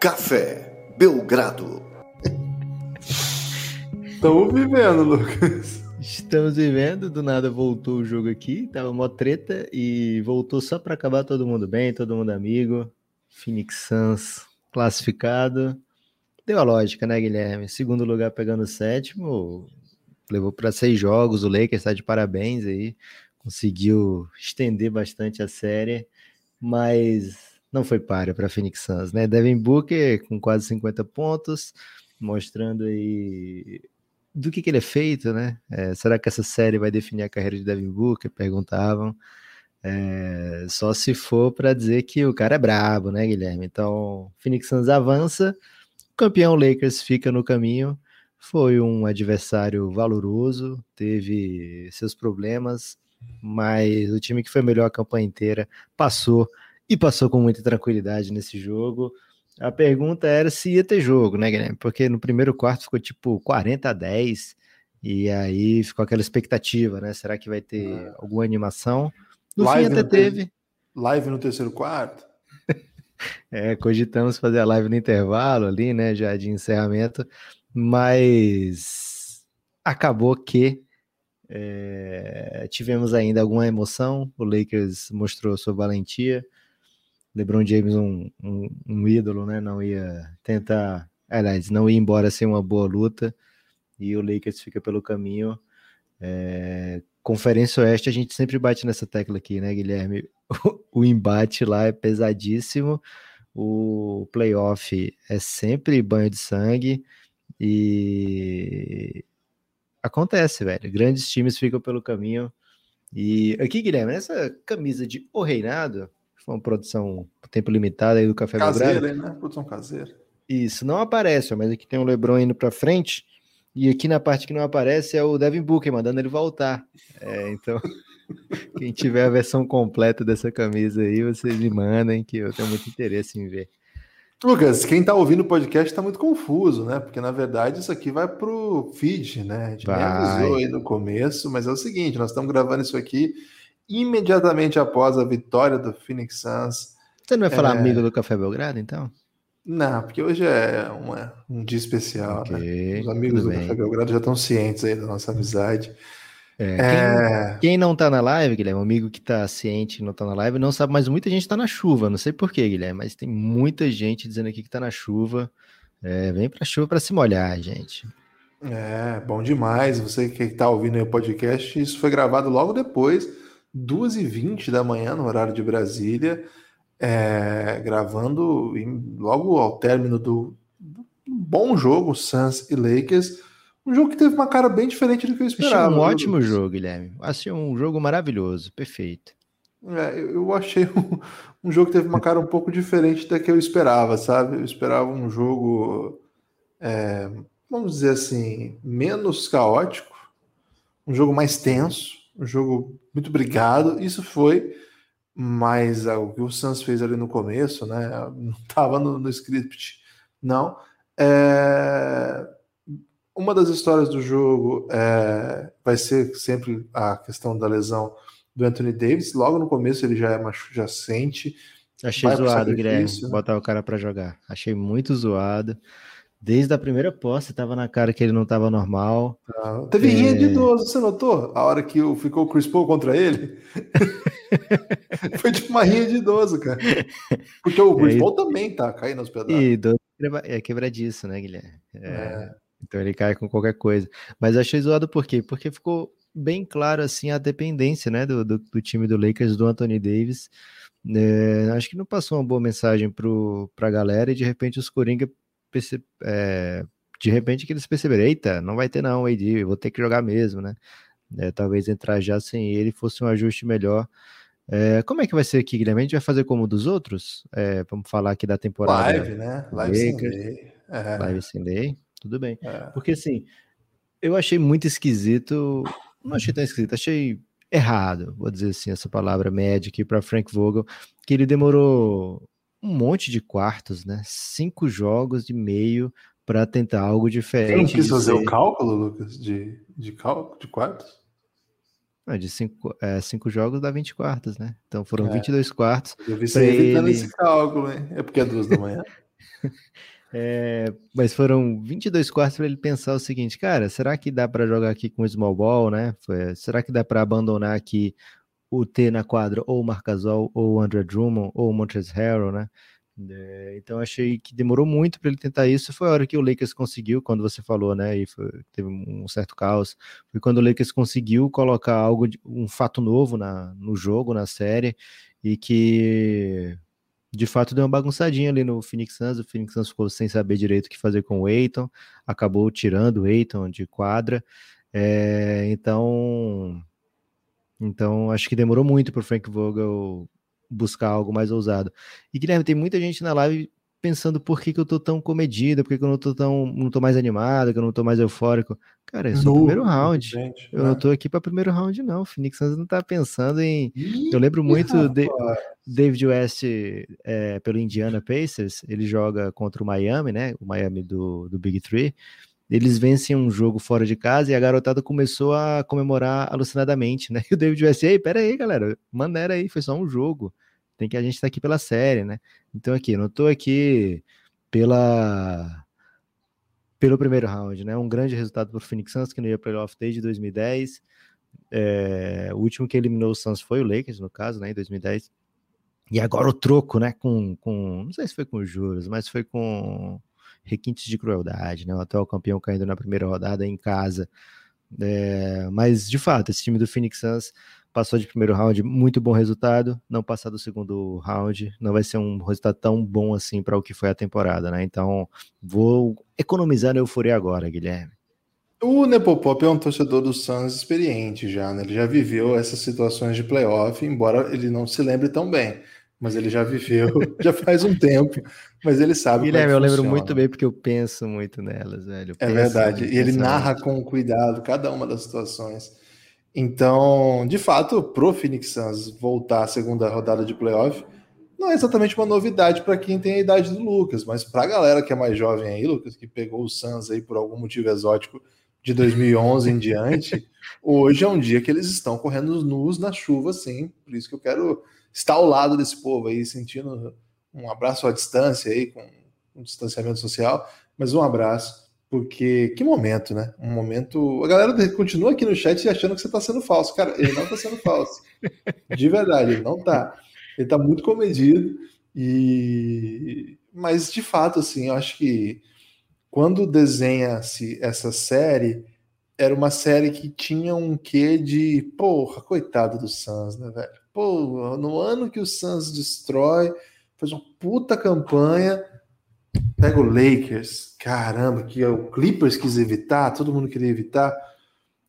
Café Belgrado. Estamos vivendo, Lucas. Estamos vivendo, do nada voltou o jogo aqui, tava mó treta e voltou só para acabar todo mundo bem, todo mundo amigo. Phoenix Suns classificado. Deu a lógica, né, Guilherme? Segundo lugar pegando o sétimo, levou para seis jogos, o Lakers está de parabéns aí, conseguiu estender bastante a série, mas não foi páreo para Phoenix Suns, né? Devin Booker com quase 50 pontos, mostrando aí do que, que ele é feito, né? É, será que essa série vai definir a carreira de Devin Booker? Perguntavam. É, só se for para dizer que o cara é brabo, né, Guilherme? Então, Phoenix Suns avança, campeão Lakers fica no caminho. Foi um adversário valoroso, teve seus problemas, mas o time que foi melhor a campanha inteira passou e passou com muita tranquilidade nesse jogo. A pergunta era se ia ter jogo, né, Guilherme? Porque no primeiro quarto ficou tipo 40 a 10, e aí ficou aquela expectativa, né? Será que vai ter é. alguma animação? No live fim até teve. Live no terceiro quarto? é, cogitamos fazer a live no intervalo ali, né? Já de encerramento, mas acabou que é, tivemos ainda alguma emoção. O Lakers mostrou sua valentia. LeBron James, um, um, um, ídolo, né? Não ia tentar, aliás, não ia embora sem uma boa luta. E o Lakers fica pelo caminho. É, Conferência Oeste, a gente sempre bate nessa tecla aqui, né, Guilherme? O, o embate lá é pesadíssimo. O playoff é sempre banho de sangue. E acontece, velho. Grandes times ficam pelo caminho. E aqui, Guilherme, essa camisa de O Reinado uma produção por tempo limitado aí do Café Caseira, Belgrado. né? Produção caseira. Isso, não aparece, mas aqui tem o Lebron indo para frente. E aqui na parte que não aparece é o Devin Booker mandando ele voltar. É, então, quem tiver a versão completa dessa camisa aí, vocês me mandem, que eu tenho muito interesse em ver. Lucas, quem está ouvindo o podcast está muito confuso, né? Porque na verdade isso aqui vai pro feed, né? A gente vai. avisou aí no começo, mas é o seguinte: nós estamos gravando isso aqui imediatamente após a vitória do Phoenix Suns. Você não vai falar é... amigo do Café Belgrado, então? Não, porque hoje é uma, um dia especial, okay, né? Os amigos do bem. Café Belgrado já estão cientes aí da nossa amizade. É, é... Quem, quem, não tá na live, Guilherme, um amigo que tá ciente e não tá na live, não sabe, mas muita gente tá na chuva. Não sei porquê, Guilherme, mas tem muita gente dizendo aqui que tá na chuva. É, vem pra chuva para se molhar, gente. É, bom demais. Você que tá ouvindo aí o podcast, isso foi gravado logo depois 2h20 da manhã, no horário de Brasília, é, gravando em, logo ao término do, do, bom jogo, Suns e Lakers. Um jogo que teve uma cara bem diferente do que eu esperava. Achei um ótimo jogo, Guilherme. Achei um jogo maravilhoso, perfeito. É, eu achei um, um, jogo que teve uma cara um pouco diferente da que eu esperava, sabe? Eu esperava um jogo, é, vamos dizer assim, menos caótico, um jogo mais tenso, um jogo muito obrigado. Isso foi, mas o que o Suns fez ali no começo, né? Não estava no, no, script, não. É... Uma das histórias do jogo é... vai ser sempre a questão da lesão do Anthony Davis. Logo no começo ele já, é já sente. Achei zoado, Guilherme, né? botar o cara para jogar. Achei muito zoado. Desde a primeira posse, tava na cara que ele não tava normal. Ah, teve é... rinha de idoso, você notou? A hora que ficou o Chris Paul contra ele? Foi tipo uma rinha de idoso, cara. Porque o Chris é, Paul também tá caindo aos pedaços. E idoso é quebradiço, né, Guilherme? É, é. Então ele cai com qualquer coisa. Mas achei zoado por quê? Porque ficou bem claro, assim, a dependência, né, do, do, do time do Lakers, do Anthony Davis. É, acho que não passou uma boa mensagem para a galera e de repente os Coringa. É, de repente que eles perceberam, eita, não vai ter não, AD, vou ter que jogar mesmo, né? É, talvez entrar já sem ele fosse um ajuste melhor. É, como é que vai ser aqui, Guilherme? A gente vai fazer como dos outros? É, vamos falar aqui da temporada. Live, né? Live sem lei. É. Live sem lei, tudo bem. É. Porque assim, eu achei muito esquisito, não achei tão esquisito, achei errado, vou dizer assim, essa palavra média aqui para Frank Vogel, que ele demorou um monte de quartos, né? Cinco jogos e meio para tentar algo diferente. Você não quis fazer ser... o cálculo, Lucas, de, de, cálculo, de quartos? Não, de cinco, é, cinco jogos dá 20 quartos, né? Então foram é. 22 quartos. Eu vi você evitando ele... esse cálculo, hein? É porque é duas da manhã? É, mas foram 22 quartos para ele pensar o seguinte, cara, será que dá para jogar aqui com small ball, né? Foi, será que dá para abandonar aqui o T na quadra, ou o Marcasol, ou o André Drummond, ou o Montrezl Harrell, né? É, então achei que demorou muito para ele tentar isso. Foi a hora que o Lakers conseguiu, quando você falou, né? E foi, teve um certo caos. Foi quando o Lakers conseguiu colocar algo, um fato novo na, no jogo, na série, e que de fato deu uma bagunçadinha ali no Phoenix Suns. O Phoenix Suns ficou sem saber direito o que fazer com o Aiton, acabou tirando o Aiton de quadra. É, então, então acho que demorou muito para o Frank Vogel buscar algo mais ousado. E Guilherme, tem muita gente na live pensando por que, que eu tô tão comedido, por que, que eu não tô tão, não tô mais animado, que eu não tô mais eufórico. Cara, é só o primeiro round. Gente, eu né? não tô aqui para primeiro round, não. O Phoenix Suns não tá pensando em. Ih, eu lembro muito de David West é, pelo Indiana Pacers. Ele joga contra o Miami, né? O Miami do, do Big Three. Eles vencem um jogo fora de casa e a garotada começou a comemorar alucinadamente, né? E o David West, ei, pera aí, galera, maneira aí, foi só um jogo. Tem que a gente tá aqui pela série, né? Então aqui, não tô aqui pela pelo primeiro round, né? Um grande resultado para o Phoenix Suns, que não ia playoff desde 2010. É, o último que eliminou o Suns foi o Lakers, no caso, né? Em 2010. E agora o troco, né? Com, com não sei se foi com juros, mas foi com requintes de crueldade, né? O atual campeão caindo na primeira rodada em casa. É, mas de fato, esse time do Phoenix Suns passou de primeiro round, muito bom resultado. Não passar do segundo round não vai ser um resultado tão bom assim para o que foi a temporada, né? Então vou economizar a euforia agora, Guilherme. O Nepopop é um torcedor do Suns experiente já, né? Ele já viveu essas situações de playoff, embora ele não se lembre tão bem mas ele já viveu, já faz um tempo, mas ele sabe. É Guilherme, eu lembro muito bem porque eu penso muito nelas, velho. é verdade. E ele narra com cuidado cada uma das situações. Então, de fato, pro Phoenix Suns voltar à segunda rodada de playoff não é exatamente uma novidade para quem tem a idade do Lucas, mas para a galera que é mais jovem aí, Lucas, que pegou o Suns aí por algum motivo exótico de 2011 em diante, hoje é um dia que eles estão correndo nus na chuva, sim. Por isso que eu quero estar ao lado desse povo aí, sentindo um abraço à distância aí, com um distanciamento social, mas um abraço porque que momento, né? Um momento. A galera continua aqui no chat achando que você está sendo falso. Cara, ele não está sendo falso. De verdade, ele não está. Ele está muito comedido. E... Mas, de fato, assim, eu acho que quando desenha-se essa série, era uma série que tinha um quê de. Porra, coitado do Suns, né, velho? Pô, no ano que o Suns destrói, faz uma puta campanha Pega o Lakers, caramba, que o Clippers quis evitar, todo mundo queria evitar.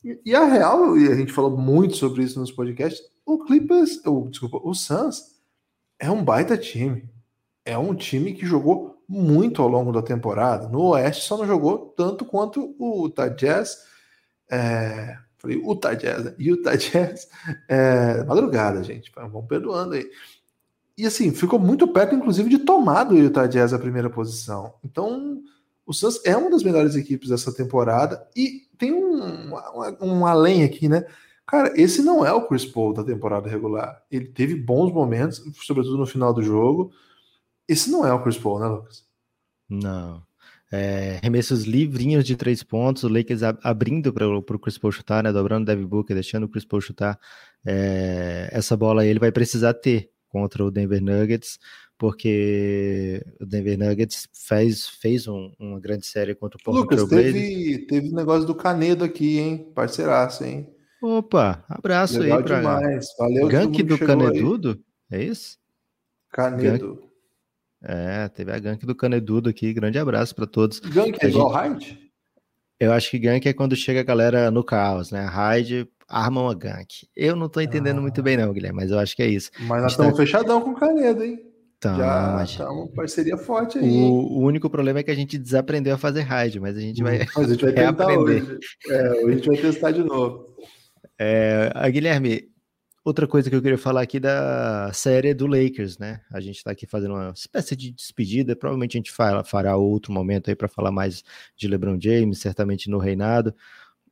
E, a real, e a gente falou muito sobre isso nos podcasts, o Clippers, ou, desculpa, o Suns é um baita time. É um time que jogou muito ao longo da temporada. No Oeste só não jogou tanto quanto o Utah Jazz. É, falei Utah Jazz, né? Utah Jazz. É, madrugada, gente. Vamos perdoando aí. E assim, ficou muito perto, inclusive, de tomar do Utah Jazz a primeira posição. Então, o Suns é uma das melhores equipes dessa temporada. E tem um, um, um além aqui, né? Cara, esse não é o Chris Paul da temporada regular. Ele teve bons momentos, sobretudo no final do jogo. Esse não é o Chris Paul, né, Lucas? Não. É, remessos livrinhos de três pontos, o Lakers abrindo para o Chris Paul chutar, né? Dobrando o Devin Booker, deixando o Chris Paul chutar. É, essa bola aí ele vai precisar ter contra o Denver Nuggets, porque o Denver Nuggets fez, fez um, uma grande série contra o Portland Lucas, teve, teve negócio do Canedo aqui, hein? Parceiraço, hein? Opa, abraço Legal aí para demais. Valeu Gank do Canedudo, aí. é isso? Canedo. Gank... É, teve a gank do Canedudo aqui, grande abraço para todos. Gank é igual Hyde? Eu acho que gank é quando chega a galera no caos, né? Hyde armam a gank. Eu não tô entendendo ah. muito bem, não, Guilherme, mas eu acho que é isso. Mas nós estamos tá... fechadão com o Canedo, hein? Então, Já mas... estamos parceria forte aí. O, o, único problema é que a gente desaprendeu a fazer raid, mas a gente vai. Mas a gente vai tentar hoje. É, hoje a gente vai testar de novo. É, Guilherme, outra coisa que eu queria falar aqui da série do Lakers, né? A gente está aqui fazendo uma espécie de despedida. Provavelmente a gente fará, fará outro momento aí para falar mais de LeBron James, certamente no reinado.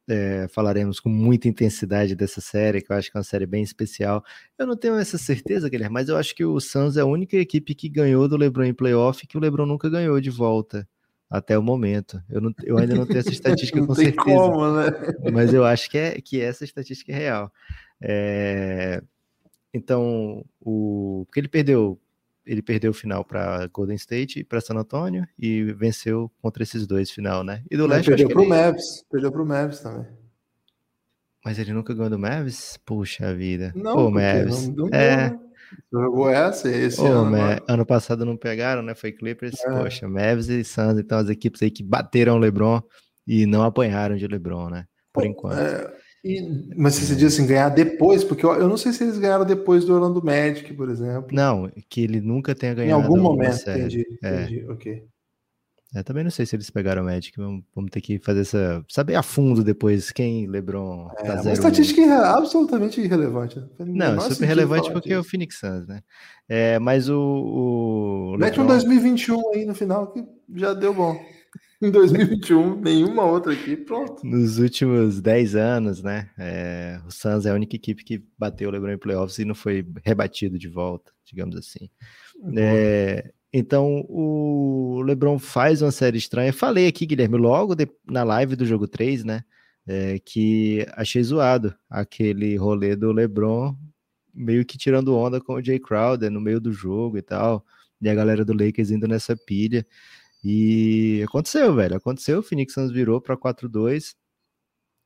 é, falaremos com muita intensidade dessa série, que eu acho que é uma série bem especial. Eu não tenho essa certeza, Guilherme, mas eu acho que o Suns é a única equipe que ganhou do LeBron em playoff que o LeBron nunca ganhou de volta até o momento. Eu, não, eu ainda não tenho essa estatística com certeza. Como, né? Mas eu acho que, é, que essa estatística é real. É, então, o, porque ele perdeu ele perdeu o final para Golden State e para San Antonio e venceu contra esses dois final, né? E do Leste perdeu para o ele... Mavs, perdeu para o Mavs também. Mas ele nunca ganhou do Mavs? Puxa vida. Não, Pô, Mavs. Não, não é. Né? Jogou essa esse ano. Né? Ano passado não pegaram, né? Foi Clippers. É. Poxa, Mavs e Suns, então as equipes aí que bateram o LeBron e não apanharam de LeBron, né? Por Pô, enquanto. É, e, mas você diz assim, ganhar depois, porque eu, eu, não sei se eles ganharam depois do Orlando Magic, por exemplo. Não, que ele nunca tenha ganhado. Em algum momento, entendi, é. entendi, ok. Eu também não sei se eles pegaram o Magic, vamos, vamos, ter que fazer essa. Saber a fundo depois quem LeBron é, tá Uma estatística absolutamente irrelevante. Não, não super relevante porque é o Phoenix Suns, né? É, mas o. o Mete LeBron... um 2021 aí no final que já deu bom. em 2021, nenhuma outra equipe, pronto. Nos últimos 10 anos, né? É, o Suns é a única equipe que bateu o LeBron em playoffs e não foi rebatido de volta, digamos assim. É, então, o LeBron faz uma série estranha. Falei aqui, Guilherme, logo de, na live do jogo 3, né? É, que achei zoado aquele rolê do LeBron meio que tirando onda com o Jay Crowder no meio do jogo e tal. E a galera do Lakers indo nessa pilha. E aconteceu, velho. Aconteceu. O Phoenix Suns virou para 4-2.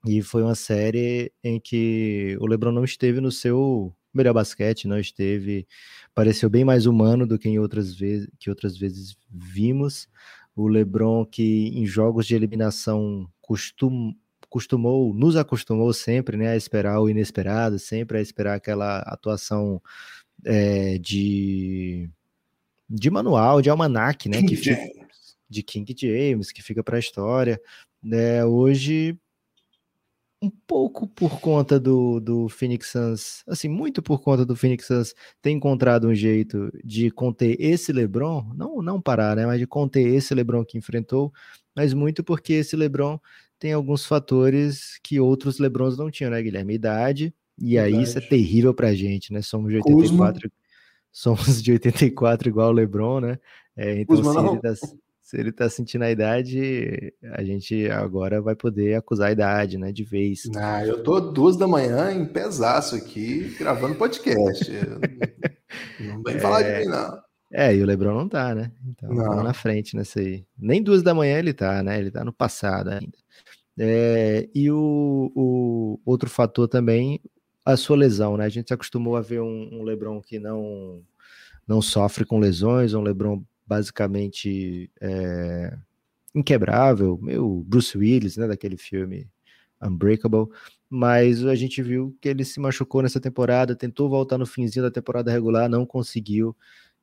E foi uma série em que o LeBron não esteve no seu melhor basquete, não esteve. Pareceu bem mais humano do que em outras vezes que outras vezes vimos. O LeBron que em jogos de eliminação costum, costumou, nos acostumou sempre, né, a esperar o inesperado, sempre a esperar aquela atuação é, de de manual, de almanac, né, que fica, de King James, que fica para a história. Né? Hoje, um pouco por conta do, do Phoenix Suns, assim, muito por conta do Phoenix Suns ter encontrado um jeito de conter esse LeBron, não, não parar, né, mas de conter esse LeBron que enfrentou, mas muito porque esse LeBron tem alguns fatores que outros LeBrons não tinham, né, Guilherme? Idade, e Verdade. aí isso é terrível pra gente, né? Somos de 84, Kuzma. somos de 84 igual o LeBron, né? É, então, Kuzma, se, ele tá, se ele tá sentindo a idade, a gente agora vai poder acusar a idade, né, de vez. Ah, eu tô duas da manhã em pesaço aqui, gravando podcast. não vem é... falar de mim, não. É, e o Lebron não tá, né? Então, não. na frente nessa aí. Nem duas da manhã ele tá, né? Ele tá no passado ainda. É, e o, o, outro fator também, a sua lesão, né? A gente se acostumou a ver um, um LeBron que não, não sofre com lesões, um LeBron basicamente é, inquebrável, meu Bruce Willis, né, daquele filme Unbreakable, mas a gente viu que ele se machucou nessa temporada, tentou voltar no finzinho da temporada regular, não conseguiu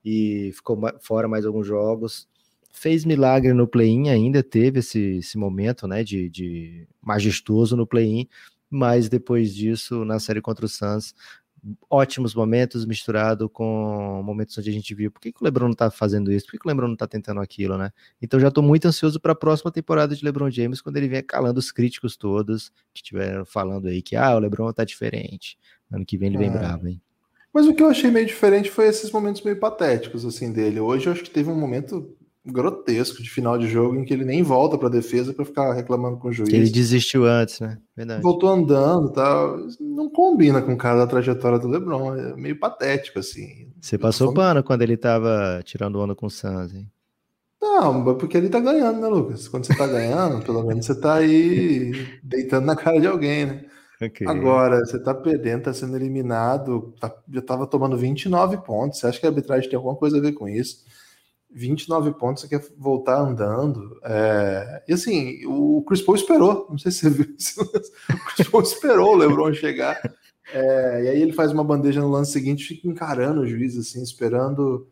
e ficou fora mais alguns jogos. Fez milagre no play-in, ainda teve esse, esse momento né, de, de majestoso no play-in, mas depois disso, na série contra o Suns, ótimos momentos misturado com momentos onde a gente viu por que, que o LeBron não tá fazendo isso, por que, que o LeBron não tá tentando aquilo, né? Então já tô muito ansioso para a próxima temporada de LeBron James quando ele vier calando os críticos todos que estiveram falando aí que ah, o LeBron tá diferente. Ano que vem ele vem é. bravo, hein? Mas o que eu achei meio diferente foi esses momentos meio patéticos assim dele. Hoje eu acho que teve um momento grotesco de final de jogo em que ele nem volta para a defesa para ficar reclamando com o juiz. Ele desistiu antes, né? Verdade. Voltou andando, tal. Não combina com o cara da trajetória do LeBron, é meio patético assim. Você passou Fome... pano quando ele tava tirando onda com o Suns, hein? Não, porque ele tá ganhando, né, Lucas? Quando você tá ganhando, pelo menos você tá aí deitando na cara de alguém, né? Okay. Agora, você tá perdendo, tá sendo eliminado, tá, já tava tomando 29 pontos. Você acha que a arbitragem tem alguma coisa a ver com isso? 29 pontos, você quer voltar andando. É... E assim, o Chris Paul esperou. Não sei se você viu isso. O Chris Paul esperou o LeBron chegar. É... E aí ele faz uma bandeja no lance seguinte, fica encarando o juiz, assim, esperando.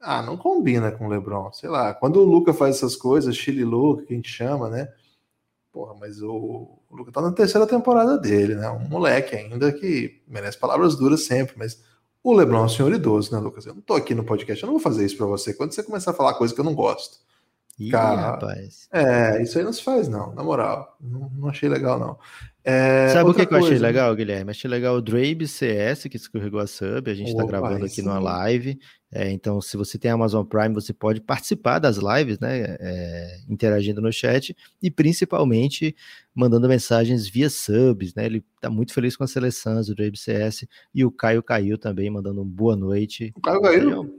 Ah, não combina com o LeBron. Sei lá, quando o Luca faz essas coisas, Chile Luca, que a gente chama, né? Porra, mas o, o Luca tá na terceira temporada dele, né? Um moleque ainda que merece palavras duras sempre, mas o Lebron é um senhor idoso, né, Lucas? Eu não tô aqui no podcast, eu não vou fazer isso para você. Quando você começar a falar coisa que eu não gosto, Ih, Cara, rapaz. É, isso aí não se faz, não, na moral. Não, não achei legal, não. É, Sabe o que, que eu achei coisa, legal, Guilherme? Achei legal o Drabe CS, que escorregou a sub. A gente está gravando aqui numa sim. live. É, então, se você tem Amazon Prime, você pode participar das lives, né? é, interagindo no chat e principalmente mandando mensagens via subs, né? Ele tá muito feliz com a seleção do Drabe CS e o Caio caiu também, mandando um boa noite. O Caio É um,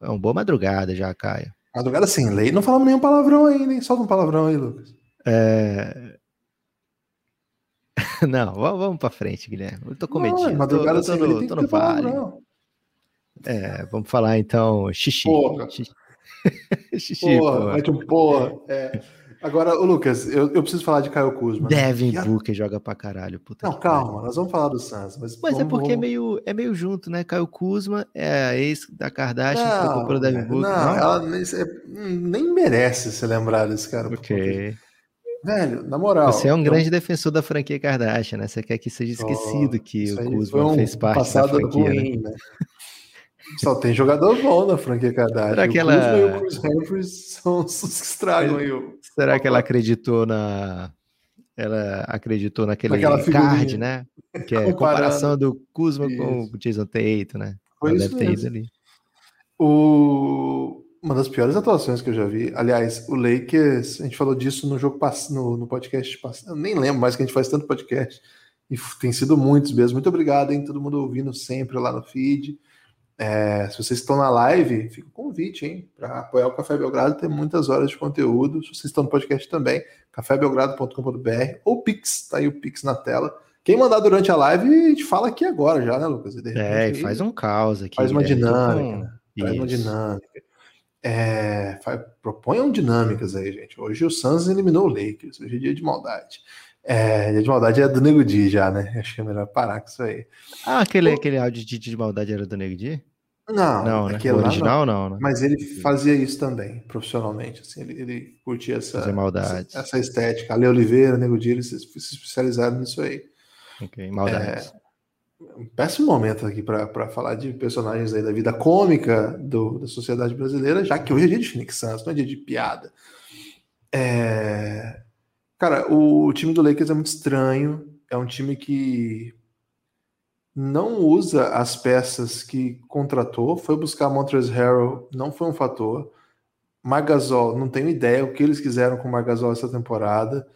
é uma boa madrugada já, Caio. madrugada sem lei, não falamos nenhum palavrão ainda, hein? Solta um palavrão aí, Lucas. É... Não, va- vamos pra frente, Guilherme. Eu tô Não, é tô, madrugada eu tô lei no, tô que no vale. É, vamos falar então xixi. Porra. Xixi, xixi Porra, porra. mete um porra. É. Agora, ô Lucas, eu, eu preciso falar de Caio Kuzma. né? Devin Que a- Booker joga pra caralho. Puta Não, que calma, pariu. nós vamos falar do Suns. Mas, Mas é vamos- porque é vamos- meio, é meio junto, né? Caio Kuzma é a ex da Kardashian, trocou pelo Devin velho, Booker. não, Não, ela nem, é- nem merece ser lembrada desse cara. porque- Ok. Velho, na moral. Você é um eu- grande defensor da franquia Kardashian, né? Você quer que seja esquecido Ó, que o Kuzma um fez parte da passado franquia. né? ruim, né? Só tem jogador bom na franquia Kardashian. Será que o ela- Kuzma e o Chris Humphries são os que estragam aí o... Será que ela acreditou na. Ela acreditou naquele card, né? Que é comparação do Kuzma com Isso. o Jason Tatum, né? Foi ela deve ter ido ali. O... Uma das piores atuações que eu já vi. Aliás, o Lakers, a gente falou disso no jogo no, no podcast passado. Nem lembro mais que a gente faz tanto podcast. E tem sido muitos mesmo. Muito obrigado, hein? Todo mundo ouvindo sempre lá no feed. É, se vocês estão na live, fica o convite, hein? Para apoiar o Café Belgrado, tem muitas horas de conteúdo. Se vocês estão no podcast também, cafébelgrado.com.br ou Pix, tá aí o Pix na tela. Quem mandar durante a live, a gente fala aqui agora já, né, Lucas? De É, e faz um caos aqui. faz uma. Tô dinâmica, com- né? Traz uma dinâmica. É, proponham dinâmicas aí, gente. Hoje o Suns eliminou o Lakers. Hoje é dia de maldade. É, dia de maldade é do Nego Di já, né? Acho que é melhor parar com isso aí. Ah, aquele, aquele áudio de, de maldade era do Nego Di? Não, Não, né? O original não, né? Mas ele fazia isso também, profissionalmente. Assim, ele, ele curtia essa, essa, essa estética. Ale Oliveira, Nego Di, eles se especializaram nisso aí. Ok, maldades. Um péssimo momento aqui para falar de personagens aí da vida cômica do- da sociedade brasileira, já que hoje é dia de Phoenix Suns, não é dia de piada. É, Cara, o time do Lakers é muito estranho. É um time que não usa as peças que contratou. Foi buscar Montrezl Harrell, não foi um fator. Margasol, não tenho ideia o que eles quiseram com o Margasol essa temporada.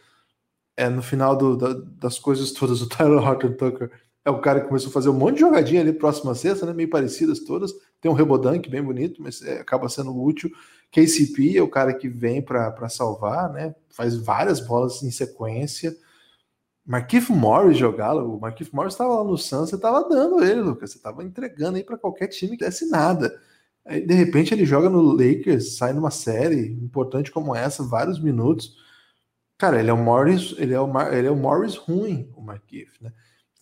É, no final do- da- das coisas todas, o Tyler Horton Tucker é o cara que começou a fazer um monte de jogadinha ali próxima à sexta, né, meio parecidas todas. Tem um rebodank bem bonito, mas é, acaba sendo útil. KCP é o cara que vem para salvar, né? Faz várias bolas em sequência. Marquinhos Morris jogá-lo. O Marquinhos Morris estava lá no Suns, você estava dando ele, Lucas. Você estava entregando aí para qualquer time que desse nada. Aí, de repente, ele joga no Lakers, sai numa série importante como essa, vários minutos. Cara, ele é o Morris, ele é o, Mar- ele é o Morris ruim, o Marquinhos, né?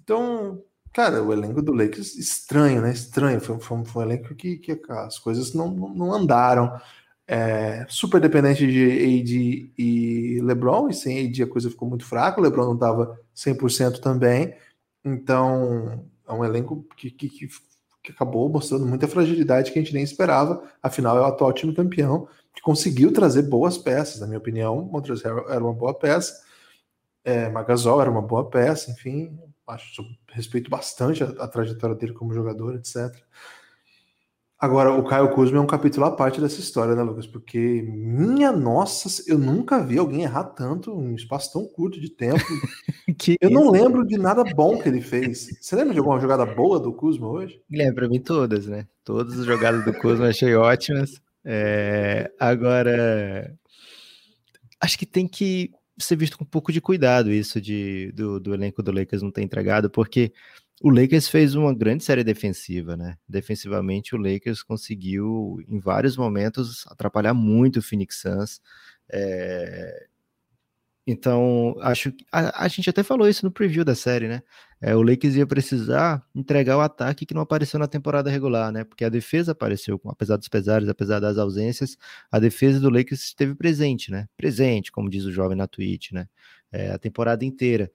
Então, cara, o elenco do Lakers estranho, né? Estranho. Foi, foi foi um elenco que, que as coisas não, não, andaram. É, super dependente de AD e LeBron, e sem AD a coisa ficou muito fraca. O LeBron não estava 100% também. Então, é um elenco que, que, que, que acabou mostrando muita fragilidade que a gente nem esperava. Afinal, é o atual time campeão que conseguiu trazer boas peças. Na minha opinião, Montrezl era uma boa peça. É, Magasol era uma boa peça, enfim, acho respeito bastante a, a trajetória dele como jogador, etc. Agora, o Caio Kuzma é um capítulo à parte dessa história, né, Lucas? Porque, minha nossa, eu nunca vi alguém errar tanto em um espaço tão curto de tempo. Que Eu não isso? lembro de nada bom que ele fez. Você lembra de alguma jogada boa do Kuzma hoje? Guilherme, pra mim todas, né? Todas as jogadas do Kuzma achei ótimas. É, agora, acho que tem que ser visto com um pouco de cuidado isso de, do, do elenco do Lakers não ter entregado, porque o Lakers fez uma grande série defensiva, né? Defensivamente, o Lakers conseguiu, em vários momentos, atrapalhar muito o Phoenix Suns. É, Então, acho que a, a gente até falou isso no preview da série, né? É, o Lakers ia precisar entregar o ataque que não apareceu na temporada regular, né? Porque a defesa apareceu, apesar dos pesares, apesar das ausências, a defesa do Lakers esteve presente, né? Presente, como diz o jovem na Twitch, né? É, a temporada inteira.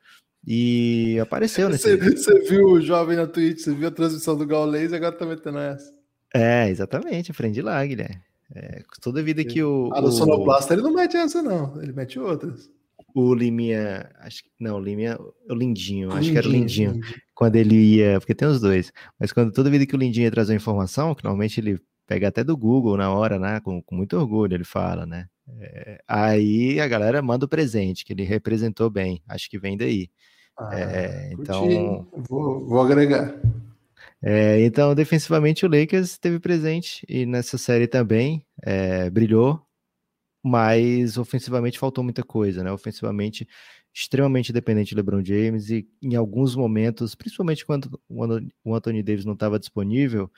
E apareceu nesse. Você, viu o jovem na Twitch, você viu a transmissão do Gaules e agora tá metendo essa. É, exatamente, aprendi lá, Guilherme. É, toda vida que o. Ah, no o, Sonoplasta ele não mete essa, não. Ele mete outras. O Liminha, acho que. Não, o Liminha, o Lindinho, acho que era o Lindinho. Lindinho. Quando ele ia. Porque tem os dois. Mas quando toda vida que o Lindinho ia trazer informação, que normalmente ele pega até do Google na hora, né? Com, com muito orgulho, ele fala, né? É, aí a galera manda o presente, que ele representou bem. Acho que vem daí. Ah, é, então. Vou, vou agregar. É, então, defensivamente, o Lakers teve presente e nessa série também é, brilhou, mas ofensivamente faltou muita coisa, né? Ofensivamente, extremamente dependente de LeBron James e em alguns momentos, principalmente quando o Anthony Davis não estava disponível,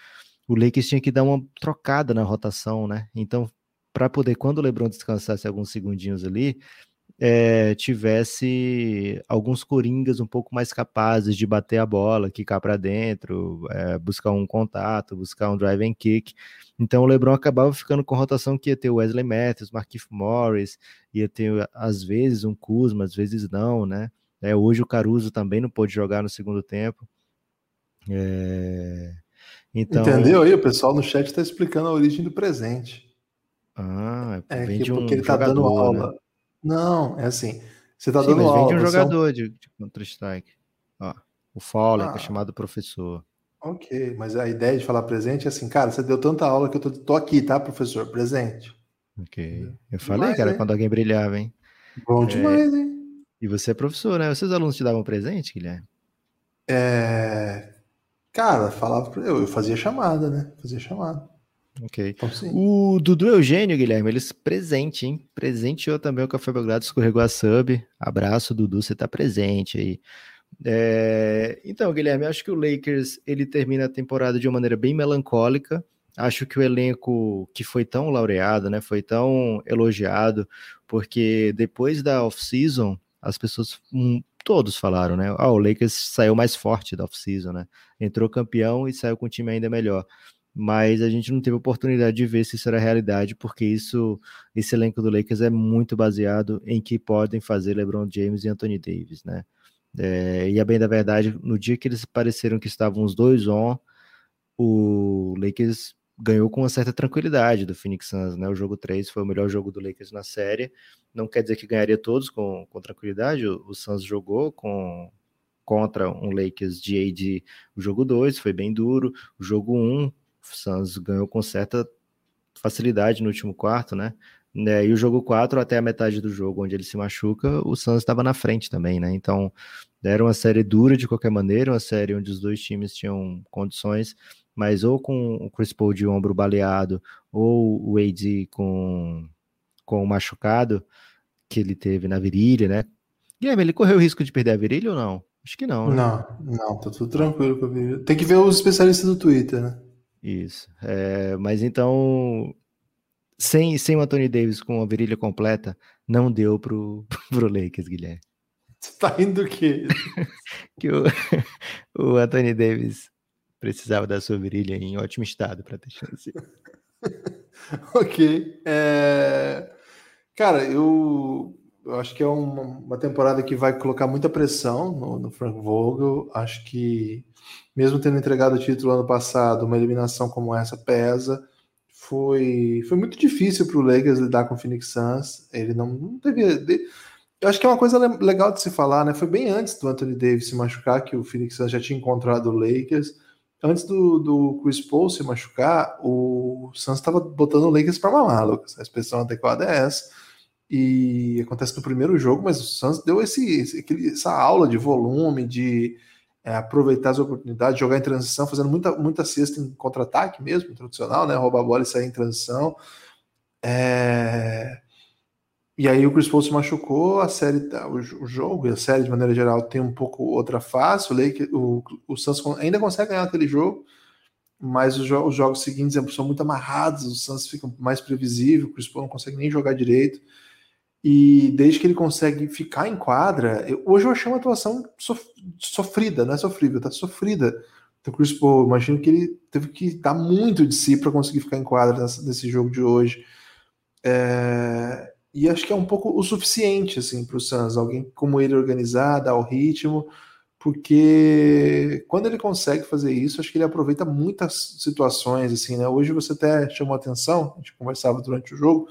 o Lakers tinha que dar uma trocada na rotação, né? Então, para poder, quando o LeBron descansasse alguns segundinhos ali, é, tivesse alguns coringas um pouco mais capazes de bater a bola, quicar para dentro, é, buscar um contato, buscar um drive and kick. Então o LeBron acabava ficando com rotação que ia ter o Wesley Matthews, Markif Morris, ia ter às vezes um Kuzma, às vezes não, né? É, hoje o Caruso também não pôde jogar no segundo tempo. Então... Entendeu aí? O pessoal no chat está explicando a origem do presente. Ah, é que, de um porque ele está dando aula. Né? Não, é assim. Você tá Sim, dando mas aula. Vem de um jogador de, de Counter-Strike. O Fallen, ah, que é ah. chamado professor. Ok, mas a ideia de falar presente é assim, cara, você deu tanta aula que eu tô, tô aqui, tá, professor? Presente. Ok. Eu falei, demais, cara, hein? quando alguém brilhava, hein? Bom é... demais, hein? E você é professor, né? Os seus alunos te davam presente, Guilherme? É. Cara, falava eu, eu fazia chamada, né? Fazia chamada. Ok. Então, o Dudu Eugênio, Guilherme, eles presente, hein? Presenteou também o Café Belgrado, escorregou a sub. Abraço, Dudu, você tá presente aí. É... Então, Guilherme, acho que o Lakers ele termina a temporada de uma maneira bem melancólica. Acho que o elenco que foi tão laureado, né, foi tão elogiado, porque depois da off-season, as pessoas, hum, todos falaram, né? Ah, o Lakers saiu mais forte da off-season, né? Entrou campeão e saiu com um time ainda melhor mas a gente não teve oportunidade de ver se isso era realidade, porque isso, esse elenco do Lakers é muito baseado em que podem fazer LeBron James e Anthony Davis, né? É, e a bem da verdade, no dia que eles pareceram que estavam os dois on, o Lakers ganhou com uma certa tranquilidade do Phoenix Suns, né? O jogo 3 foi o melhor jogo do Lakers na série. Não quer dizer que ganharia todos com, com tranquilidade. O, o Suns jogou com contra um Lakers de AD o jogo 2, foi bem duro. O jogo 1 um, Suns ganhou com certa facilidade no último quarto, né? né? E o jogo 4, até a metade do jogo, onde ele se machuca, o Suns estava na frente também, né? Então, era uma série dura de qualquer maneira, uma série onde os dois times tinham condições, mas ou com o Chris Paul de ombro baleado, ou o AD com, com o machucado que ele teve na virilha, né? Guilherme, ele correu o risco de perder a virilha ou não? Acho que não, né? Não, não, tá tudo tranquilo com a virilha. Tem que ver os especialistas do Twitter, né? Isso. É, mas então, sem, sem o Anthony Davis com a virilha completa, não deu pro, pro Lakers, Guilherme. Você tá indo o quê? que o, o Anthony Davis precisava da sua virilha em ótimo estado para ter chance. ok. É... Cara, eu, eu acho que é uma, uma, temporada que vai colocar muita pressão no, no Frank Vogel. Acho que mesmo tendo entregado o título ano passado, uma eliminação como essa pesa. Foi, foi muito difícil para o Lakers lidar com o Phoenix Suns. Ele não, não teve. Eu acho que é uma coisa legal de se falar, né? Foi bem antes do Anthony Davis se machucar que o Phoenix Suns já tinha encontrado o Lakers. Antes do, do Chris Paul se machucar, o Suns estava botando o Lakers para mamar, Lucas. A expressão adequada é essa. E acontece no primeiro jogo, mas o Suns deu esse, esse, essa aula de volume, de, é, aproveitar as oportunidades, jogar em transição, fazendo muita, muita cesta em contra-ataque mesmo, tradicional, né? Roubar a bola e sair em transição. É... E aí o Chris Paul se machucou, a série, tá, o, o, jogo e a série de maneira geral tem um pouco outra face. O, Lake, o, o Suns ainda consegue ganhar aquele jogo, mas os, jo os jogos seguintes são muito amarrados, o Suns fica mais previsível, o Chris Paul não consegue nem jogar direito. E desde que ele consegue ficar em quadra, eu, hoje eu achei uma atuação sof, sofrida, não é sofrível, tá sofrida. Então, Chris Paul, imagino que ele teve que dar muito de si para conseguir ficar em quadra nessa, nesse jogo de hoje. É, e acho que é um pouco o suficiente assim, para o Suns, alguém como ele organizar, dar o ritmo, porque quando ele consegue fazer isso, acho que ele aproveita muitas situações, assim, né? Hoje você até chamou atenção, a gente conversava durante o jogo,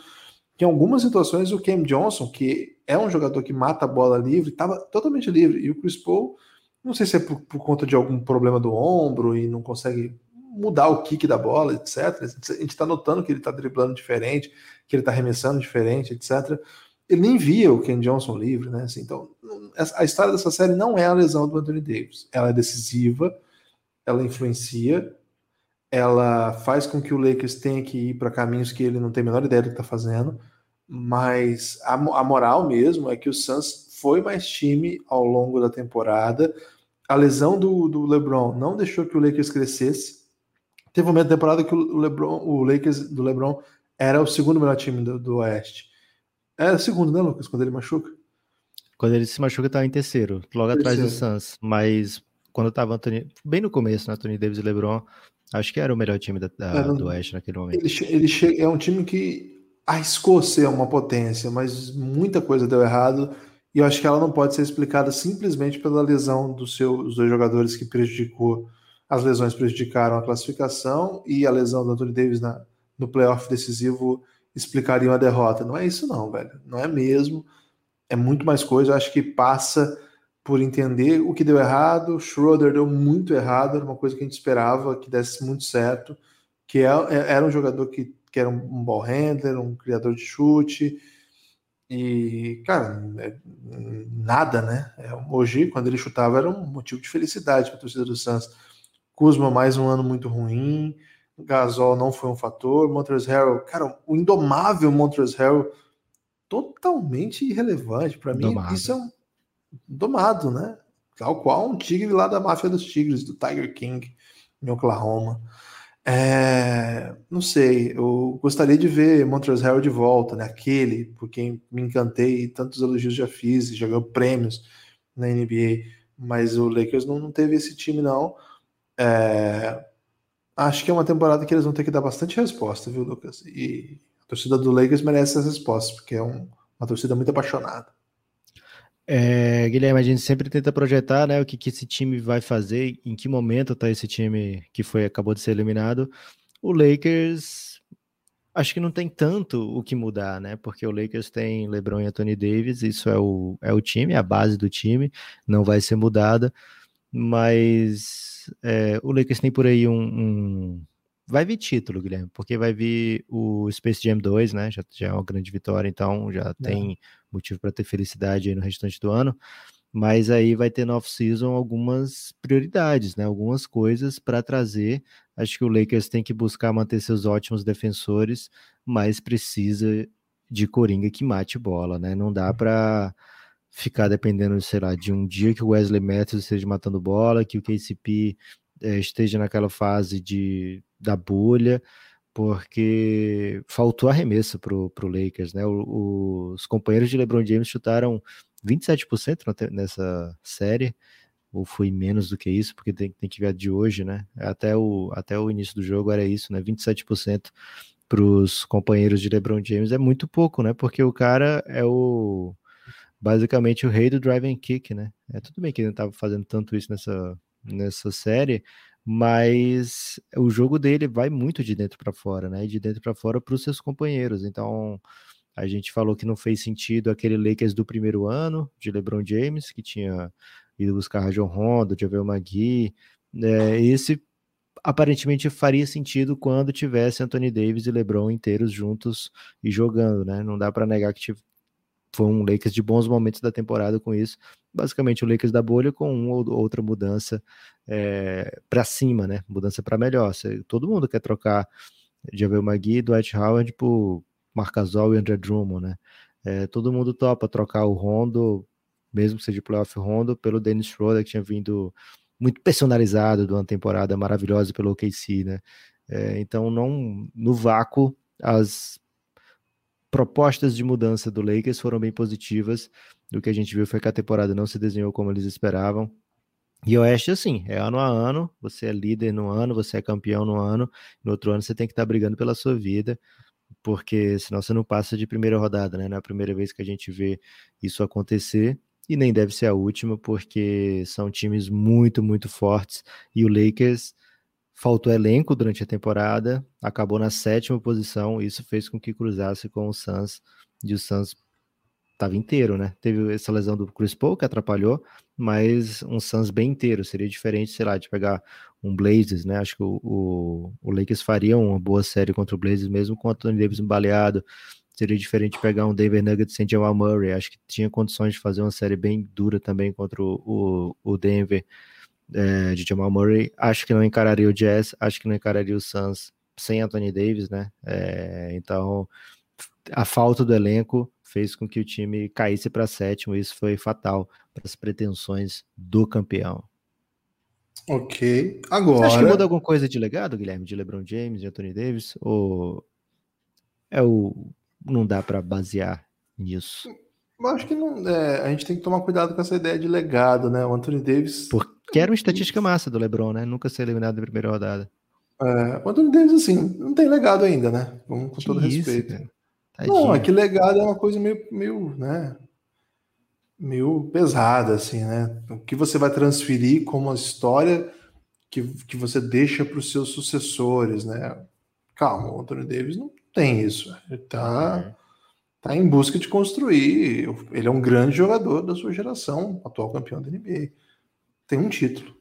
que em algumas situações o Cam Johnson, que é um jogador que mata a bola livre, estava totalmente livre, e o Chris Paul, não sei se é por, por conta de algum problema do ombro e não consegue mudar o kick da bola, etc. A gente está notando que ele está driblando diferente, que ele está arremessando diferente, etc ele nem via o Ken Johnson livre, né? Assim, então, a história dessa série não é a lesão do Anthony Davis. Ela é decisiva, ela influencia, ela faz com que o Lakers tenha que ir para caminhos que ele não tem a menor ideia do que está fazendo, mas a, a, moral mesmo é que o Suns foi mais time ao longo da temporada. A lesão do, do LeBron não deixou que o Lakers crescesse. Teve um momento da temporada que o LeBron, o Lakers do LeBron era o segundo melhor time do, do Oeste. É o segundo, né, Lucas, quando ele machuca? Quando ele se machuca, estava em terceiro, logo terceiro. atrás do Suns. Mas quando estava Anthony, bem no começo, né, Anthony Davis e LeBron, acho que era o melhor time da, da, do Oeste naquele momento. Ele, ele chega, é um time que arriscou ser uma potência, mas muita coisa deu errado. E eu acho que ela não pode ser explicada simplesmente pela lesão dos seus dois jogadores que prejudicou. As lesões prejudicaram a classificação e a lesão do Anthony Davis na, no playoff decisivo explicariam a derrota. Não é isso, não, velho. Não é mesmo. É muito mais coisa. Eu acho que passa por entender o que deu errado. Schroeder deu muito errado, era uma coisa que a gente esperava que desse muito certo. Que é, é, era um jogador que, que era um ball handler, um criador de chute. E, cara, é, nada, né? Hoje, quando ele chutava, era um motivo de felicidade para a torcida do Santos. Kuzma, mais um ano muito ruim. Gasol não foi um fator. Montrezl Harrell, cara, o indomável Montrezl Harrell totalmente irrelevante. Para mim, isso é um domado, né? Tal qual um tigre lá da máfia dos tigres, do Tiger King, em Oklahoma. É, não sei, eu gostaria de ver Montrezl Harrell de volta, né? Aquele por quem me encantei e tantos elogios já fiz, já ganhou prêmios na NBA, mas o Lakers não, não teve esse time, não. É, Acho que é uma temporada que eles vão ter que dar bastante resposta, viu, Lucas? E a torcida do Lakers merece essas respostas, porque é um, uma torcida muito apaixonada. É, Guilherme, a gente sempre tenta projetar né, o que, que esse time vai fazer, em que momento está esse time que foi acabou de ser eliminado. O Lakers acho que não tem tanto o que mudar, né? Porque o Lakers tem LeBron e Anthony Davis, isso é o, é o time, é a base do time, não vai ser mudada, mas é, o Lakers tem por aí um, um, Vai vir título, Guilherme, porque vai vir o Space Jam 2, né? Já, já é uma grande vitória, então já é. tem motivo para ter felicidade aí no restante do ano. Mas aí vai ter no off-season algumas prioridades, né? Algumas coisas para trazer. Acho que o Lakers tem que buscar manter seus ótimos defensores, mas precisa de Coringa que mate bola, né? Não dá para ficar dependendo, sei lá, de um dia que o Wesley Matthews esteja matando bola, que o KCP é, esteja naquela fase de, da bolha, porque faltou arremesso para o Lakers, né? O, os companheiros de LeBron James chutaram 27% nessa série, ou foi menos do que isso, porque tem, tem que ver de hoje, né? Até o, até o início do jogo era isso, né? 27% para os companheiros de LeBron James é muito pouco, né? Porque o cara é o basicamente o rei do drive and kick, né? É tudo bem que ele não estava fazendo tanto isso nessa, nessa série, mas o jogo dele vai muito de dentro para fora, né? De dentro para fora para os seus companheiros. Então, a gente falou que não fez sentido aquele Lakers do primeiro ano de LeBron James, que tinha ido buscar Rajon Rondo, Javel McGee. É, esse aparentemente faria sentido quando tivesse Anthony Davis e LeBron inteiros juntos e jogando, né? Não dá para negar que foi um Lakers de bons momentos da temporada com isso. Basicamente, o Lakers da bolha com uma ou outra mudança é, para cima, né? Mudança para melhor. Todo mundo quer trocar Javel McGee, Dwight Howard por Marcasol e André Drummond, né? É, todo mundo topa trocar o Rondo, mesmo que seja playoff Rondo, pelo Dennis Schroeder, que tinha vindo muito personalizado de uma temporada maravilhosa pelo OKC, né? É, então, não no vácuo, as propostas de mudança do Lakers foram bem positivas. O que a gente viu foi que a temporada não se desenhou como eles esperavam. E Oeste, assim, é ano a ano, você é líder no ano, você é campeão no ano, no outro ano você tem que estar tá brigando pela sua vida, porque senão você não passa de primeira rodada, né? Na é primeira vez que a gente vê isso acontecer. e nem deve ser a última, porque são times muito, muito fortes. E o Lakers faltou elenco durante a temporada, acabou na sétima posição, isso fez com que cruzasse com o Suns, e o Suns estava inteiro, né? Teve essa lesão do Chris Paul que atrapalhou, mas um Suns bem inteiro, seria diferente, sei lá, de pegar um Blazers, né? Acho que o, o, o Lakers faria uma boa série contra o Blazers, mesmo com o Anthony Davis embaleado, seria diferente pegar um Denver Nuggets sem Jamal Murray, acho que tinha condições de fazer uma série bem dura também contra o, o, o Denver é, de Jamal Murray, acho que não encararia o Jazz, acho que não encararia o Suns sem Anthony Davis, né? É, então, a falta do elenco fez com que o time caísse para sétimo, e isso foi fatal para as pretensões do campeão. Ok, agora. Acho que muda alguma coisa de legado, Guilherme, de LeBron James, de Anthony Davis? Ou é o. Não dá para basear nisso? Eu acho que não, é, a gente tem que tomar cuidado com essa ideia de legado, né? O Anthony Davis. Porque era uma estatística massa do LeBron, né? Nunca ser eliminado na primeira rodada. É, o Anthony Davis, assim, não tem legado ainda, né? Vamos com que todo isso, respeito. Não, é que legado é uma coisa meio, meio, né? Meio pesada, assim, né? O que você vai transferir como uma história que, que você deixa para os seus sucessores, né? Calma, o Anthony Davis não tem isso. Ele tá, é. tá em busca de construir. Ele é um grande jogador da sua geração, atual campeão da NBA. Tem um título,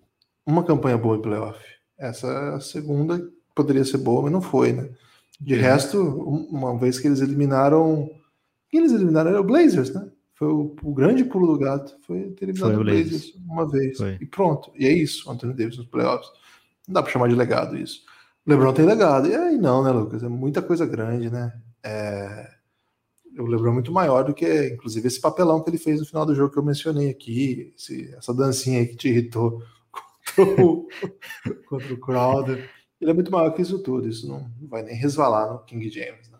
uma campanha boa de playoff. Essa é segunda poderia ser boa, mas não foi, né? De uhum. resto, uma vez que eles eliminaram. Quem eles eliminaram era o Blazers, né? Foi o, o grande pulo do gato. Foi ter eliminado foi o Blazers. Blazers uma vez. Foi. E pronto. E é isso, Anthony Davis nos playoffs. Não dá para chamar de legado isso. O LeBron tem legado. E aí não, né, Lucas? É muita coisa grande, né? É... O LeBron é muito maior do que, inclusive, esse papelão que ele fez no final do jogo que eu mencionei aqui, esse, essa dancinha aí que te irritou contra o, contra o Crowder. Ele é muito maior que isso tudo, isso não vai nem resvalar no King James. Não.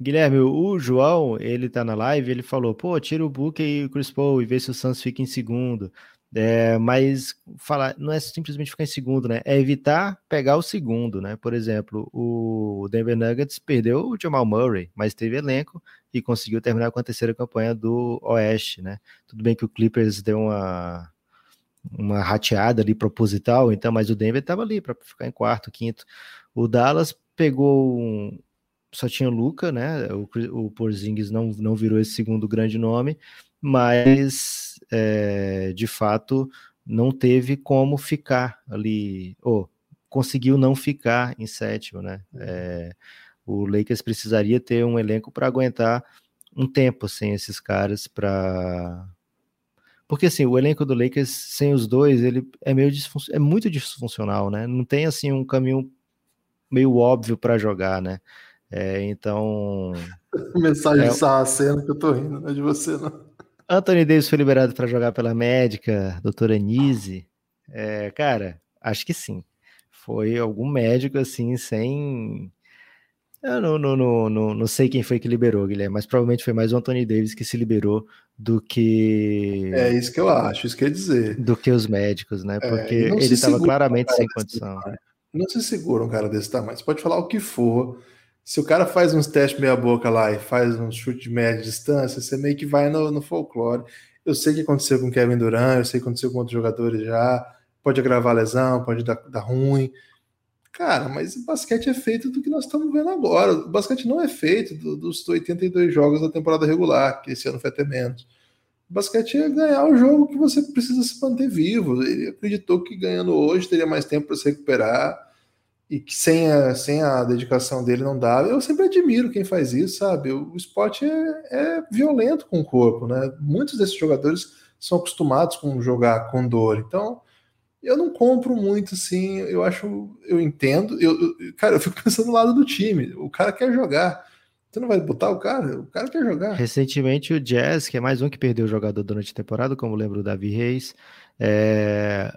Guilherme, o João, ele tá na live, ele falou, pô, tira o Book e o Chris Paul e vê se o Santos fica em segundo. É, mas falar, não é simplesmente ficar em segundo, né? É evitar pegar o segundo, né? Por exemplo, o Denver Nuggets perdeu o Jamal Murray, mas teve elenco e conseguiu terminar com a terceira campanha do Oeste, né? Tudo bem que o Clippers deu uma uma rateada ali proposital, então, mas o Denver estava ali para ficar em quarto, quinto. O Dallas pegou um, só tinha o Luca, né? O, o Porzingis não, não virou esse segundo grande nome, mas é, de fato não teve como ficar ali, ou conseguiu não ficar em sétimo, né? É, o Lakers precisaria ter um elenco para aguentar um tempo sem esses caras para porque assim, o elenco do Lakers sem os dois, ele é meio é muito disfuncional, né? Não tem assim um caminho meio óbvio para jogar, né? É, então. Mensagem é... sarracena que eu tô rindo, não é de você, não. Anthony Davis foi liberado para jogar pela médica, doutora Anise. É, cara, acho que sim. Foi algum médico assim, sem eu não, não, não, não, não sei quem foi que liberou, Guilherme, mas provavelmente foi mais o Anthony Davis que se liberou do que. É isso que eu acho, isso quer dizer. Do que os médicos, né? É, Porque é, ele estava claramente sem condição. Não se segura um cara desse tamanho. Você pode falar o que for. Se o cara faz uns testes meia-boca lá e faz um chute de média distância, você meio que vai no, no folclore. Eu sei que aconteceu com Kevin Durant, eu sei que aconteceu com outros jogadores já. Pode agravar a lesão, pode dar, dar ruim. Cara, mas o basquete é feito do que nós estamos vendo agora. O basquete não é feito do, dos 82 jogos da temporada regular, que esse ano foi até menos. O basquete é ganhar o jogo que você precisa se manter vivo. Ele acreditou que ganhando hoje teria mais tempo para se recuperar e que sem a, sem a dedicação dele não dá. Eu sempre admiro quem faz isso, sabe? O, esporte é, é violento com o corpo, né? Muitos desses jogadores são acostumados com jogar com dor. Então, eu não compro muito, assim, eu acho, eu entendo, eu, eu, cara, eu fico pensando no lado do time, o cara quer jogar, você não vai botar o cara, o cara quer jogar. Recentemente o Jazz, que é mais um que perdeu o jogador durante a temporada, como lembro o Davi Reis, é,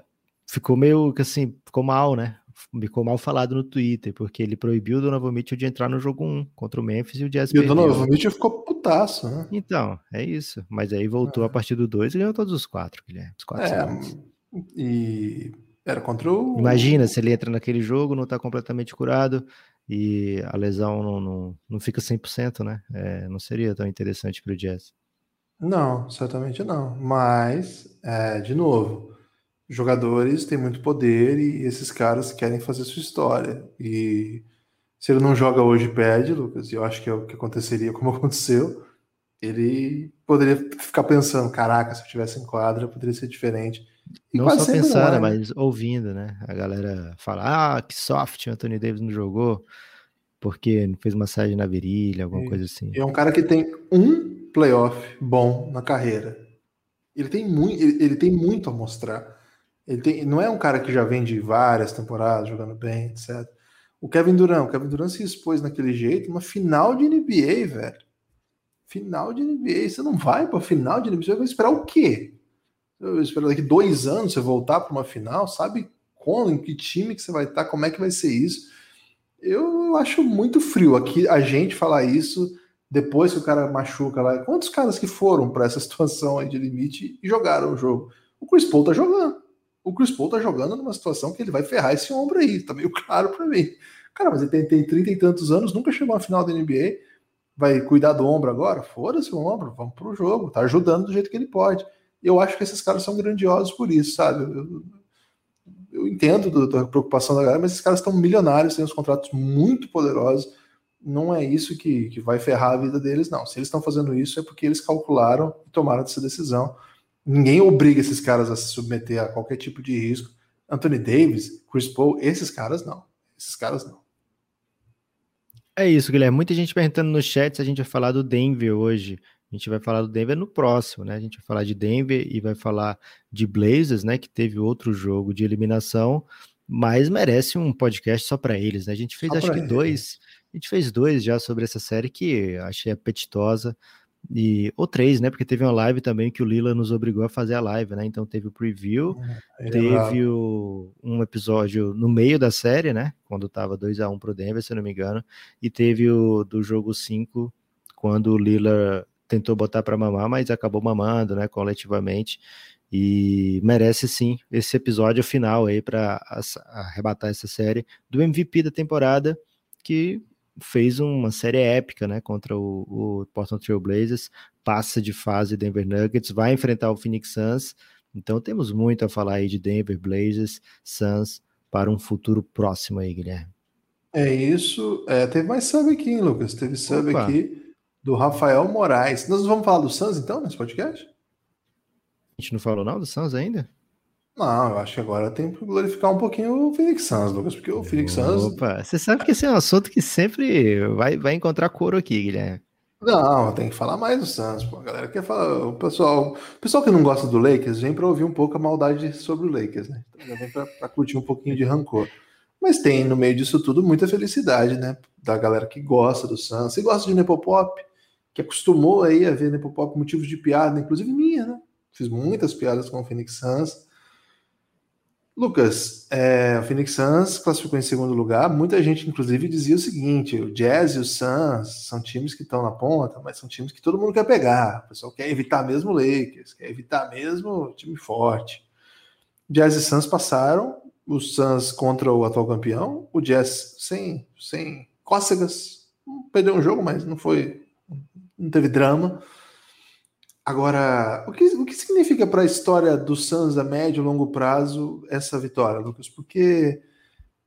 ficou meio que assim, ficou mal, né? Ficou mal falado no Twitter, porque ele proibiu o Donovan Mitchell de entrar no jogo 1 contra o Memphis e o Jazz e perdeu. o Donovan Mitchell ficou putaço, né? Então, é isso. Mas aí voltou é. a partir do 2 e ganhou todos os quatro, Guilherme. Os quatro é, e era contra o. Imagina se ele entra naquele jogo, não está completamente curado e a lesão não, não, não fica 100%, né? É, não seria tão interessante para o Jazz. Não, certamente não. Mas, é, de novo, jogadores têm muito poder e esses caras querem fazer sua história. E se ele não joga hoje, perde, Lucas. E eu acho que é o que aconteceria, como aconteceu. Ele poderia ficar pensando: caraca, se eu tivesse em quadra, poderia ser diferente. E não só pensando, é. mas ouvindo, né? A galera fala: ah, que soft, o Anthony Davis não jogou porque fez massagem na virilha, alguma coisa assim. É um cara que tem um playoff bom na carreira. Ele tem, muito, ele, ele tem muito a mostrar. Ele tem, não é um cara que já vem de várias temporadas jogando bem, etc. O Kevin Durant, o Kevin Durant se expôs naquele jeito, uma final de NBA, velho. Final de NBA, você não vai para final de NBA, você vai esperar o quê? Eu espero daqui dois anos você voltar para uma final, sabe quando, em que time que você vai estar, como é que vai ser isso? Eu acho muito frio aqui a gente falar isso depois que o cara machuca lá. Quantos caras que foram para essa situação aí de limite e jogaram o jogo? O Chris Paul tá jogando. O Chris Paul tá jogando numa situação que ele vai ferrar esse ombro aí, tá meio claro para mim. Cara, mas ele tem, tem 30 e tantos anos, nunca chegou à final da NBA, vai cuidar do ombro agora? Foda-se o ombro, vamos pro jogo, tá ajudando do jeito que ele pode. Eu acho que esses caras são grandiosos por isso, sabe? Eu, eu entendo do, da preocupação da galera, mas esses caras estão milionários, têm uns contratos muito poderosos. Não é isso que, que vai ferrar a vida deles, não. Se eles estão fazendo isso, é porque eles calcularam e tomaram essa decisão. Ninguém obriga esses caras a se submeter a qualquer tipo de risco. Anthony Davis, Chris Paul, esses caras não. Esses caras não. É isso, Guilherme. Muita gente perguntando no chat se a gente vai falar do Denver hoje. A gente vai falar do Denver no próximo, né? A gente vai falar de Denver e vai falar de Blazers, né? Que teve outro jogo de eliminação, mas merece um podcast só para eles, né? A gente fez, só acho que dois, a gente fez dois já sobre essa série que achei apetitosa. E, ou três, né? Porque teve uma live também que o Lila nos obrigou a fazer a live, né? Então teve o preview, é, teve o, um episódio no meio da série, né? Quando tava 2 a 1 um pro Denver, se eu não me engano, e teve o do jogo 5, quando o Lila tentou botar para mamar, mas acabou mamando, né, coletivamente. E merece sim esse episódio final aí para arrebatar essa série do MVP da temporada, que fez uma série épica, né, contra o, o Portland Trail Blazers, passa de fase Denver Nuggets, vai enfrentar o Phoenix Suns. Então temos muito a falar aí de Denver Blazers, Suns para um futuro próximo aí, Guilherme. É isso. É, teve mais sub aqui, hein, Lucas? Teve sub Opa. aqui do Rafael Moraes. Nós vamos falar do Suns então nesse podcast? A gente não falou não do Suns ainda? Não, eu acho que agora tem que glorificar um pouquinho o Phoenix Suns, Lucas, porque o Phoenix Suns. Opa, você sabe que esse é um assunto que sempre vai, vai encontrar couro aqui, Guilherme. Não, tem que falar mais do Suns, pô. A galera quer falar. O pessoal, o pessoal que não gosta do Lakers vem para ouvir um pouco a maldade sobre o Lakers, né? Então vem para curtir um pouquinho de rancor. Mas tem no meio disso tudo muita felicidade, né? Da galera que gosta do Suns. Você gosta de Nepopop? que acostumou aí a ver Nepopop motivos de piada, inclusive minha, né? Fiz muitas piadas com o Phoenix Suns. Lucas, é, o Phoenix Suns classificou em segundo lugar. Muita gente, inclusive, dizia o seguinte: o Jazz e o Suns são times que estão na ponta, mas são times que todo mundo quer pegar. O pessoal quer evitar mesmo o Lakers, quer evitar mesmo time forte. Jazz e Suns passaram, o Suns contra o atual campeão, o Jazz sem, sem cócegas, perdeu um jogo, mas não foi não teve drama. Agora, o que, o que significa para a história do Suns a médio e longo prazo essa vitória, Lucas? Porque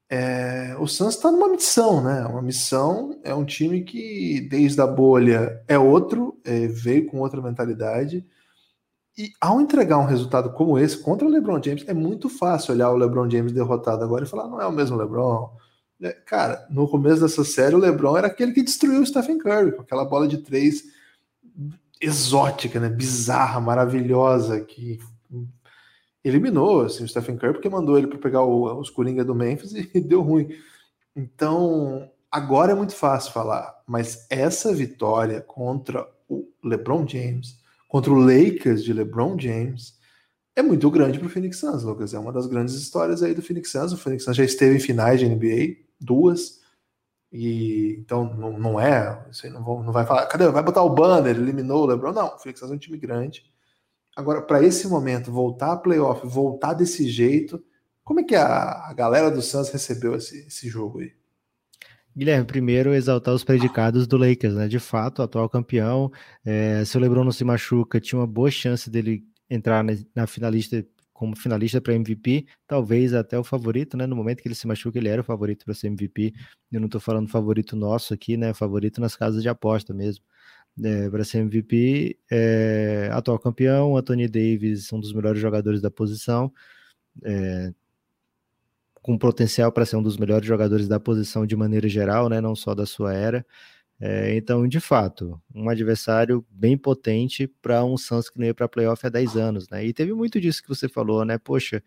é, o Suns está numa missão, né? Uma missão é um time que, desde a bolha, é outro, é, veio com outra mentalidade. E ao entregar um resultado como esse contra o LeBron James, é muito fácil olhar o LeBron James derrotado agora e falar: não é o mesmo LeBron, é, cara, no começo dessa série, o LeBron era aquele que destruiu o Stephen Curry, com aquela bola de três exótica, né? bizarra, maravilhosa, que eliminou assim, o Stephen Curry porque mandou ele para pegar o, os Coringa do Memphis e deu ruim. Então, agora é muito fácil falar, mas essa vitória contra o LeBron James, contra o Lakers de LeBron James, é muito grande para o Phoenix Suns, Lucas. É uma das grandes histórias aí do Phoenix Suns. O Phoenix Suns já esteve em finais de NBA, duas. E então não, não é, aí não, vou, não vai falar, cadê? Vai botar o banner, eliminou o LeBron? Não, o Phoenix é um time grande. Agora, para esse momento, voltar a playoff, voltar desse jeito, como é que a, a galera do Suns recebeu esse, esse jogo aí? Guilherme, primeiro exaltar os predicados do Lakers, né? De fato, atual campeão. É, se o LeBron não se machuca, tinha uma boa chance dele entrar na, na finalista como finalista para MVP, talvez até o favorito, né? No momento que ele se machuca, ele era o favorito para ser MVP. Eu não estou falando favorito nosso aqui, né? Favorito nas casas de aposta mesmo. É, para ser MVP, é, atual campeão, Anthony Davis, um dos melhores jogadores da posição, é, com potencial para ser um dos melhores jogadores da posição de maneira geral, né? Não só da sua era. É, então, de fato, um adversário bem potente para um Suns que não ia para playoff há 10 anos, né? E teve muito disso que você falou, né? Poxa,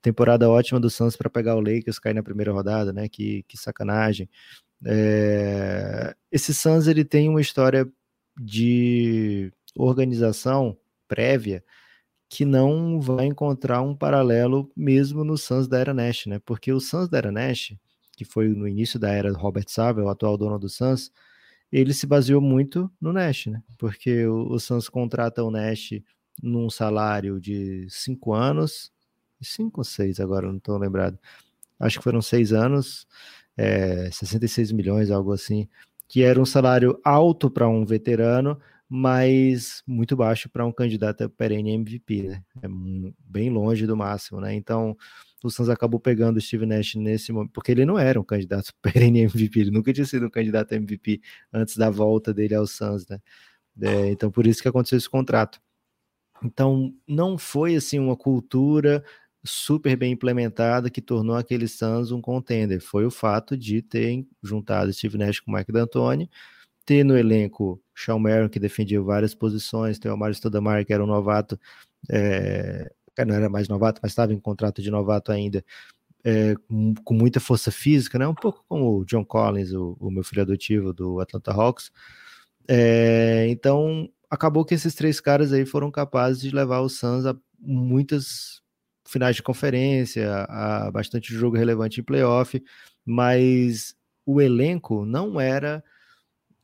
temporada ótima do Suns para pegar o Lakers, cair na primeira rodada, né? Que, que sacanagem. É... Esse Suns ele tem uma história de organização prévia que não vai encontrar um paralelo mesmo no Suns da era Nash, né? Porque o Suns da era Nash, que foi no início da era Robert Sava, o atual dono do Suns, ele se baseou muito no Nash, né? Porque o, o Suns contrata o Nash num salário de cinco anos, cinco ou seis agora, não estou lembrado. Acho que foram seis anos, é, 66 milhões, algo assim, que era um salário alto para um veterano, mas muito baixo para um candidato perene MVP, né? É bem longe do máximo, né? Então, o Suns acabou pegando o Steve Nash nesse momento, porque ele não era um candidato perene MVP, ele nunca tinha sido um candidato MVP antes da volta dele ao Suns, né? É, então, por isso que aconteceu esse contrato. Então, não foi assim uma cultura super bem implementada que tornou aquele Suns um contender. Foi o fato de ter juntado Steve Nash com Mike D'Antoni, ter no elenco Sean Merrill, que defendia várias posições, ter o Mário Stoudamire, que era um novato é, não era mais novato, mas estava em contrato de novato ainda, é, com, com, muita força física, né? Um pouco como o John Collins, o, o meu filho adotivo do Atlanta Hawks. É, então, acabou que esses três caras aí foram capazes de levar o Suns a muitas finais de conferência, a bastante jogo relevante em playoff, mas o elenco não era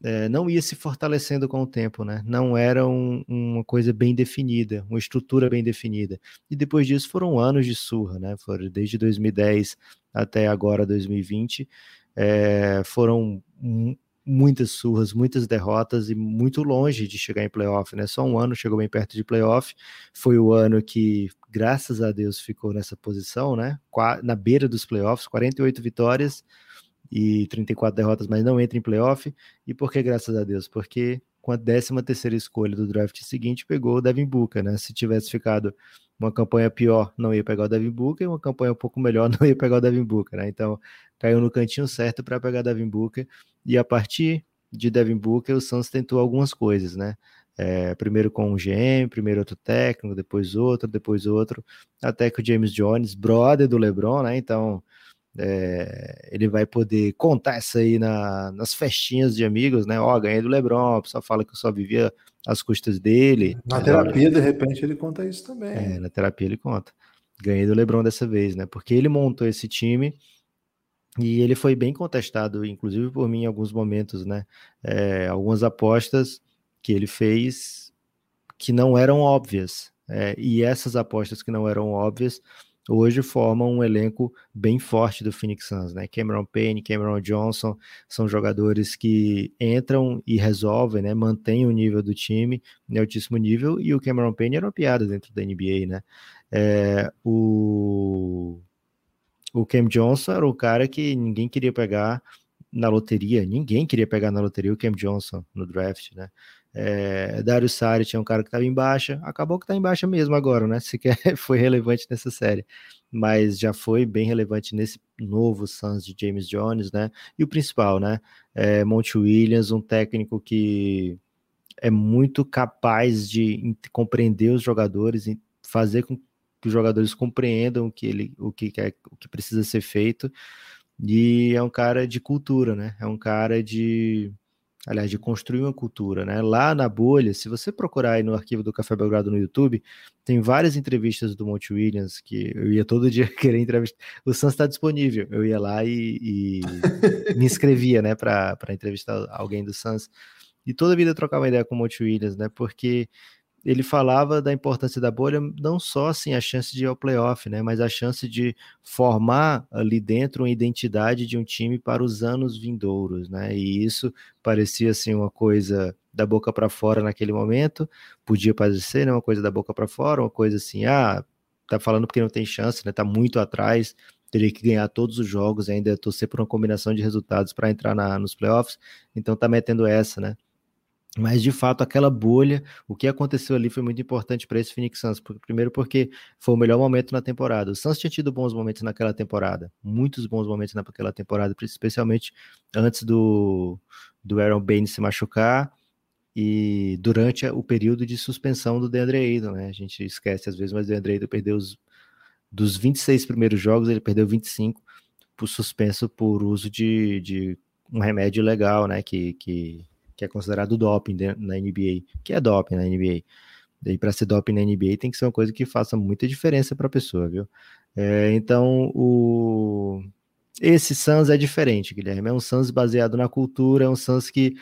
é, não ia se fortalecendo com o tempo, né? Não era um, uma coisa bem definida, uma estrutura bem definida. E depois disso foram anos de surra, né? Foram desde 2010 até agora 2020, é, foram muitas surras, muitas derrotas e muito longe de chegar em playoff, né? Só um ano chegou bem perto de playoff. Foi o ano que, graças a Deus, ficou nessa posição, né? Na beira dos playoffs, 48 vitórias e 34 derrotas, mas não entra em playoff. E por que, graças a Deus? Porque com a 13 terceira escolha do draft seguinte, pegou o Devin Booker, né? Se tivesse ficado uma campanha pior, não ia pegar o Devin Booker, e uma campanha um pouco melhor, não ia pegar o Devin Booker, né? Então, caiu no cantinho certo para pegar o Devin Booker, e a partir de Devin Booker, o Suns tentou algumas coisas, né? É, primeiro com um GM, primeiro outro técnico, depois outro, depois outro, até que o James Jones, brother do LeBron, né? Então, é, ele vai poder contar isso aí na, nas festinhas de amigos, né? Ó, oh, ganhei do Lebron, o pessoal fala que eu só vivia às custas dele. Na terapia, de repente, ele conta isso também. É, na terapia ele conta. Ganhei do Lebron dessa vez, né? Porque ele montou esse time e ele foi bem contestado, inclusive por mim em alguns momentos, né? É, algumas apostas que ele fez que não eram óbvias. É, e essas apostas que não eram óbvias hoje formam um elenco bem forte do Phoenix Suns, né? Cameron Payne, Cameron Johnson são jogadores que entram e resolvem, né? Mantêm o nível do time em altíssimo nível e o Cameron Payne era uma piada dentro da NBA, né? É, o o Cam Johnson era o cara que ninguém queria pegar na loteria, ninguém queria pegar na loteria o Cam Johnson no draft, né? É, Dario Sari tinha um cara que estava em baixa, acabou que está em baixa mesmo agora, né? Sequer foi relevante nessa série, mas já foi bem relevante nesse novo Suns de James Jones, né? E o principal, né? É Monte Williams, um técnico que é muito capaz de compreender os jogadores fazer com que os jogadores compreendam o que ele, o que quer, o que precisa ser feito. E é um cara de cultura, né? É um cara de aliás, de construir uma cultura, né? Lá na bolha, se você procurar aí no arquivo do Café Belgrado no YouTube, tem várias entrevistas do Monte Williams que eu ia todo dia querer entrevistar. O Sans está disponível, eu ia lá e, e me inscrevia, né, para entrevistar alguém do Sans. E toda a vida eu trocava ideia com o Monte Williams, né? Porque ele falava da importância da bolha, não só assim a chance de ir ao playoff, né, mas a chance de formar ali dentro uma identidade de um time para os anos vindouros, né? E isso parecia assim uma coisa da boca para fora naquele momento, podia parecer, né, uma coisa da boca para fora, uma coisa assim, ah, tá falando porque não tem chance, né? Tá muito atrás, teria que ganhar todos os jogos, ainda torcer por uma combinação de resultados para entrar na, nos playoffs, então tá metendo essa, né? Mas de fato, aquela bolha, o que aconteceu ali foi muito importante para esse Phoenix Suns. Primeiro, porque foi o melhor momento na temporada. O Suns tinha tido bons momentos naquela temporada, muitos bons momentos naquela temporada, especialmente antes do, do Aaron Baines se machucar e durante o período de suspensão do DeAndre Ayton, né? A gente esquece às vezes, mas o DeAndre Ayton perdeu os dos 26 primeiros jogos, ele perdeu 25 por suspenso por uso de, de um remédio legal, né? Que, que, que é considerado doping na NBA, que é doping na NBA. E para ser doping na NBA tem que ser uma coisa que faça muita diferença para a pessoa, viu? É, então, o... esse Suns é diferente, Guilherme. É um Suns baseado na cultura, é um Suns que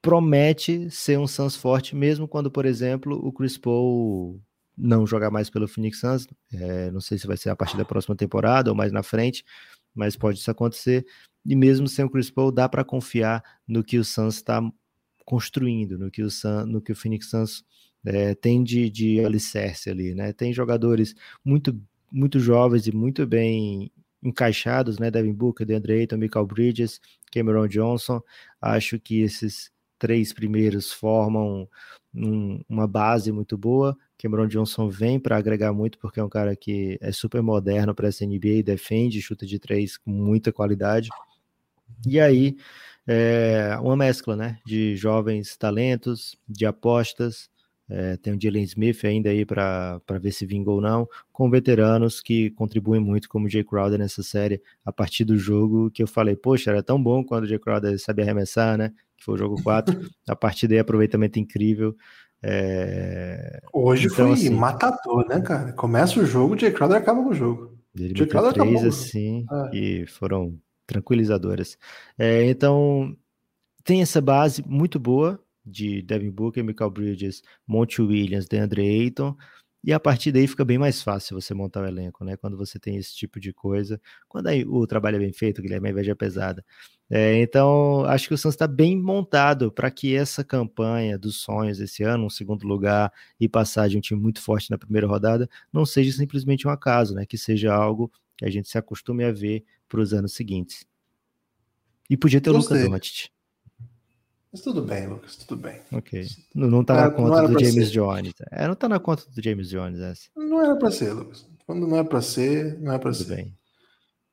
promete ser um Suns forte, mesmo quando, por exemplo, o Chris Paul não jogar mais pelo Phoenix Suns. É, não sei se vai ser a partir da próxima temporada ou mais na frente, mas pode isso acontecer. E mesmo sem o Chris Paul, dá para confiar no que o Suns está construindo, no que o, Sun, no que o Phoenix Suns é, tem de, de alicerce ali, né? Tem jogadores muito, muito jovens e muito bem encaixados, né? Devin Booker, DeAndre Ayton, Michael Bridges, Cameron Johnson. Acho que esses três primeiros formam um, uma base muito boa. Cameron Johnson vem para agregar muito, porque é um cara que é super moderno para essa NBA, defende, chuta de três com muita qualidade. E aí, é uma mescla né, de jovens talentos, de apostas. É, tem o Jalen Smith ainda aí para ver se vingou ou não, com veteranos que contribuem muito, como o Jay Crowder nessa série, a partir do jogo que eu falei, poxa, era tão bom quando o Jay Crowder sabia arremessar, né? que foi o jogo 4. a partir daí, aproveitamento incrível. É... Hoje então, foi assim, matador, né, cara? Começa o jogo, o Jay Crowder acaba com o jogo. Ele Jay Crowder três, acabou. assim, é. e foram tranquilizadoras. É, então, tem essa base muito boa de Devin Booker, Michael Bridges, Monty Williams, DeAndre Ayton, e a partir daí fica bem mais fácil você montar o elenco, né? Quando você tem esse tipo de coisa. Quando aí o trabalho é bem feito, Guilherme, a inveja é pesada. É, então, acho que o Santos está bem montado para que essa campanha dos sonhos esse ano, um segundo lugar e passar de um time muito forte na primeira rodada, não seja simplesmente um acaso, né? Que seja algo que a gente se acostume a ver para os anos seguintes. E podia ter o Lucas Doncic. Mas tudo bem, Lucas, tudo bem. Ok. Não, não tá na conta do James ser. Jones. É, não tá na conta do James Jones essa. Não era para ser, Lucas. Quando não é para ser, não é para ser. Bem.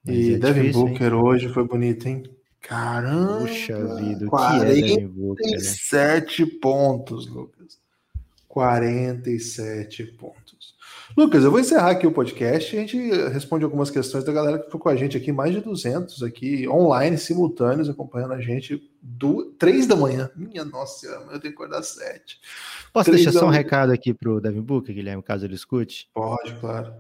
e é Devin difícil, Booker hein? hoje foi bonito, hein? Caramba! Puxa vida, o que é Devin Booker? 47 né? pontos, Lucas. 47 pontos. Lucas, eu vou encerrar aqui o podcast e a gente responde algumas questões da galera que ficou com a gente aqui, mais de 200 aqui, online, simultâneos, acompanhando a gente do 3 da manhã. Minha nossa eu tenho que acordar 7. Posso deixar só um recado aqui pro Devin Booker, Guilherme, caso ele escute? Pode, claro.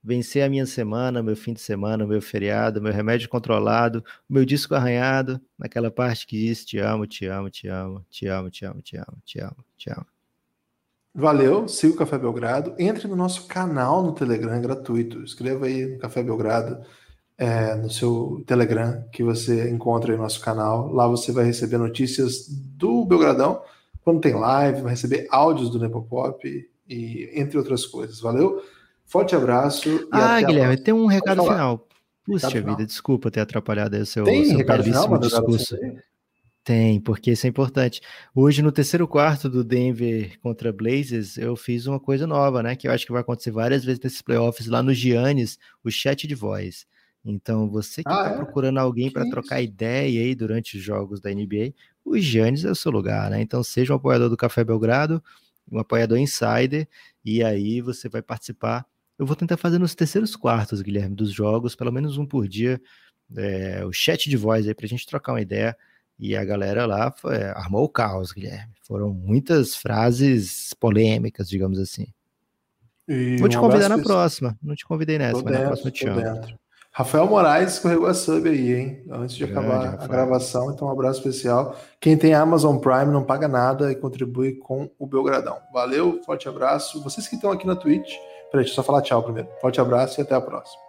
Vencer a minha semana, meu fim de semana, meu feriado, meu remédio controlado, meu disco arranhado, naquela parte que diz te amo, te amo, te amo, te amo, te amo, te amo, te amo, te amo. Valeu, siga o Café Belgrado. Entre no nosso canal no Telegram, é gratuito. Escreva aí no Café Belgrado, é, no seu Telegram, que você encontra aí no nosso canal. Lá você vai receber notícias do Belgradão, quando tem live, vai receber áudios do Nepopop e entre outras coisas. Valeu? Forte abraço. ah, Guilherme, tem um recado final. Puxa vida, final. desculpa ter atrapalhado aí o seu, tem seu recado final, discurso. Tem, porque isso é importante. Hoje, no terceiro quarto do Denver contra Blazers, eu fiz uma coisa nova, né? Que eu acho que vai acontecer várias vezes nesses playoffs lá no Giannis, o chat de voz. Então, você que está ah, é? procurando alguém para trocar ideia aí durante os jogos da NBA, o Giannis é o seu lugar, né? Então, seja um apoiador do Café Belgrado, um apoiador insider, e aí você vai participar. Eu vou tentar fazer nos terceiros quartos, Guilherme, dos jogos, pelo menos um por dia, é, o chat de voz aí para a gente trocar uma ideia e a galera lá foi, armou o caos, Guilherme. Foram muitas frases polêmicas, digamos assim. E Vou te convidar na próxima. Não te convidei nessa, tô mas dentro, na próxima te chamo. Rafael Moraes escorregou a sub aí, hein? Antes de Grande, acabar Rafael. a gravação, então um abraço especial. Quem tem Amazon Prime não paga nada e contribui com o Belgradão. Valeu, forte abraço. Vocês que estão aqui na Twitch, peraí, deixa eu só falar tchau primeiro. Forte abraço e até a próxima.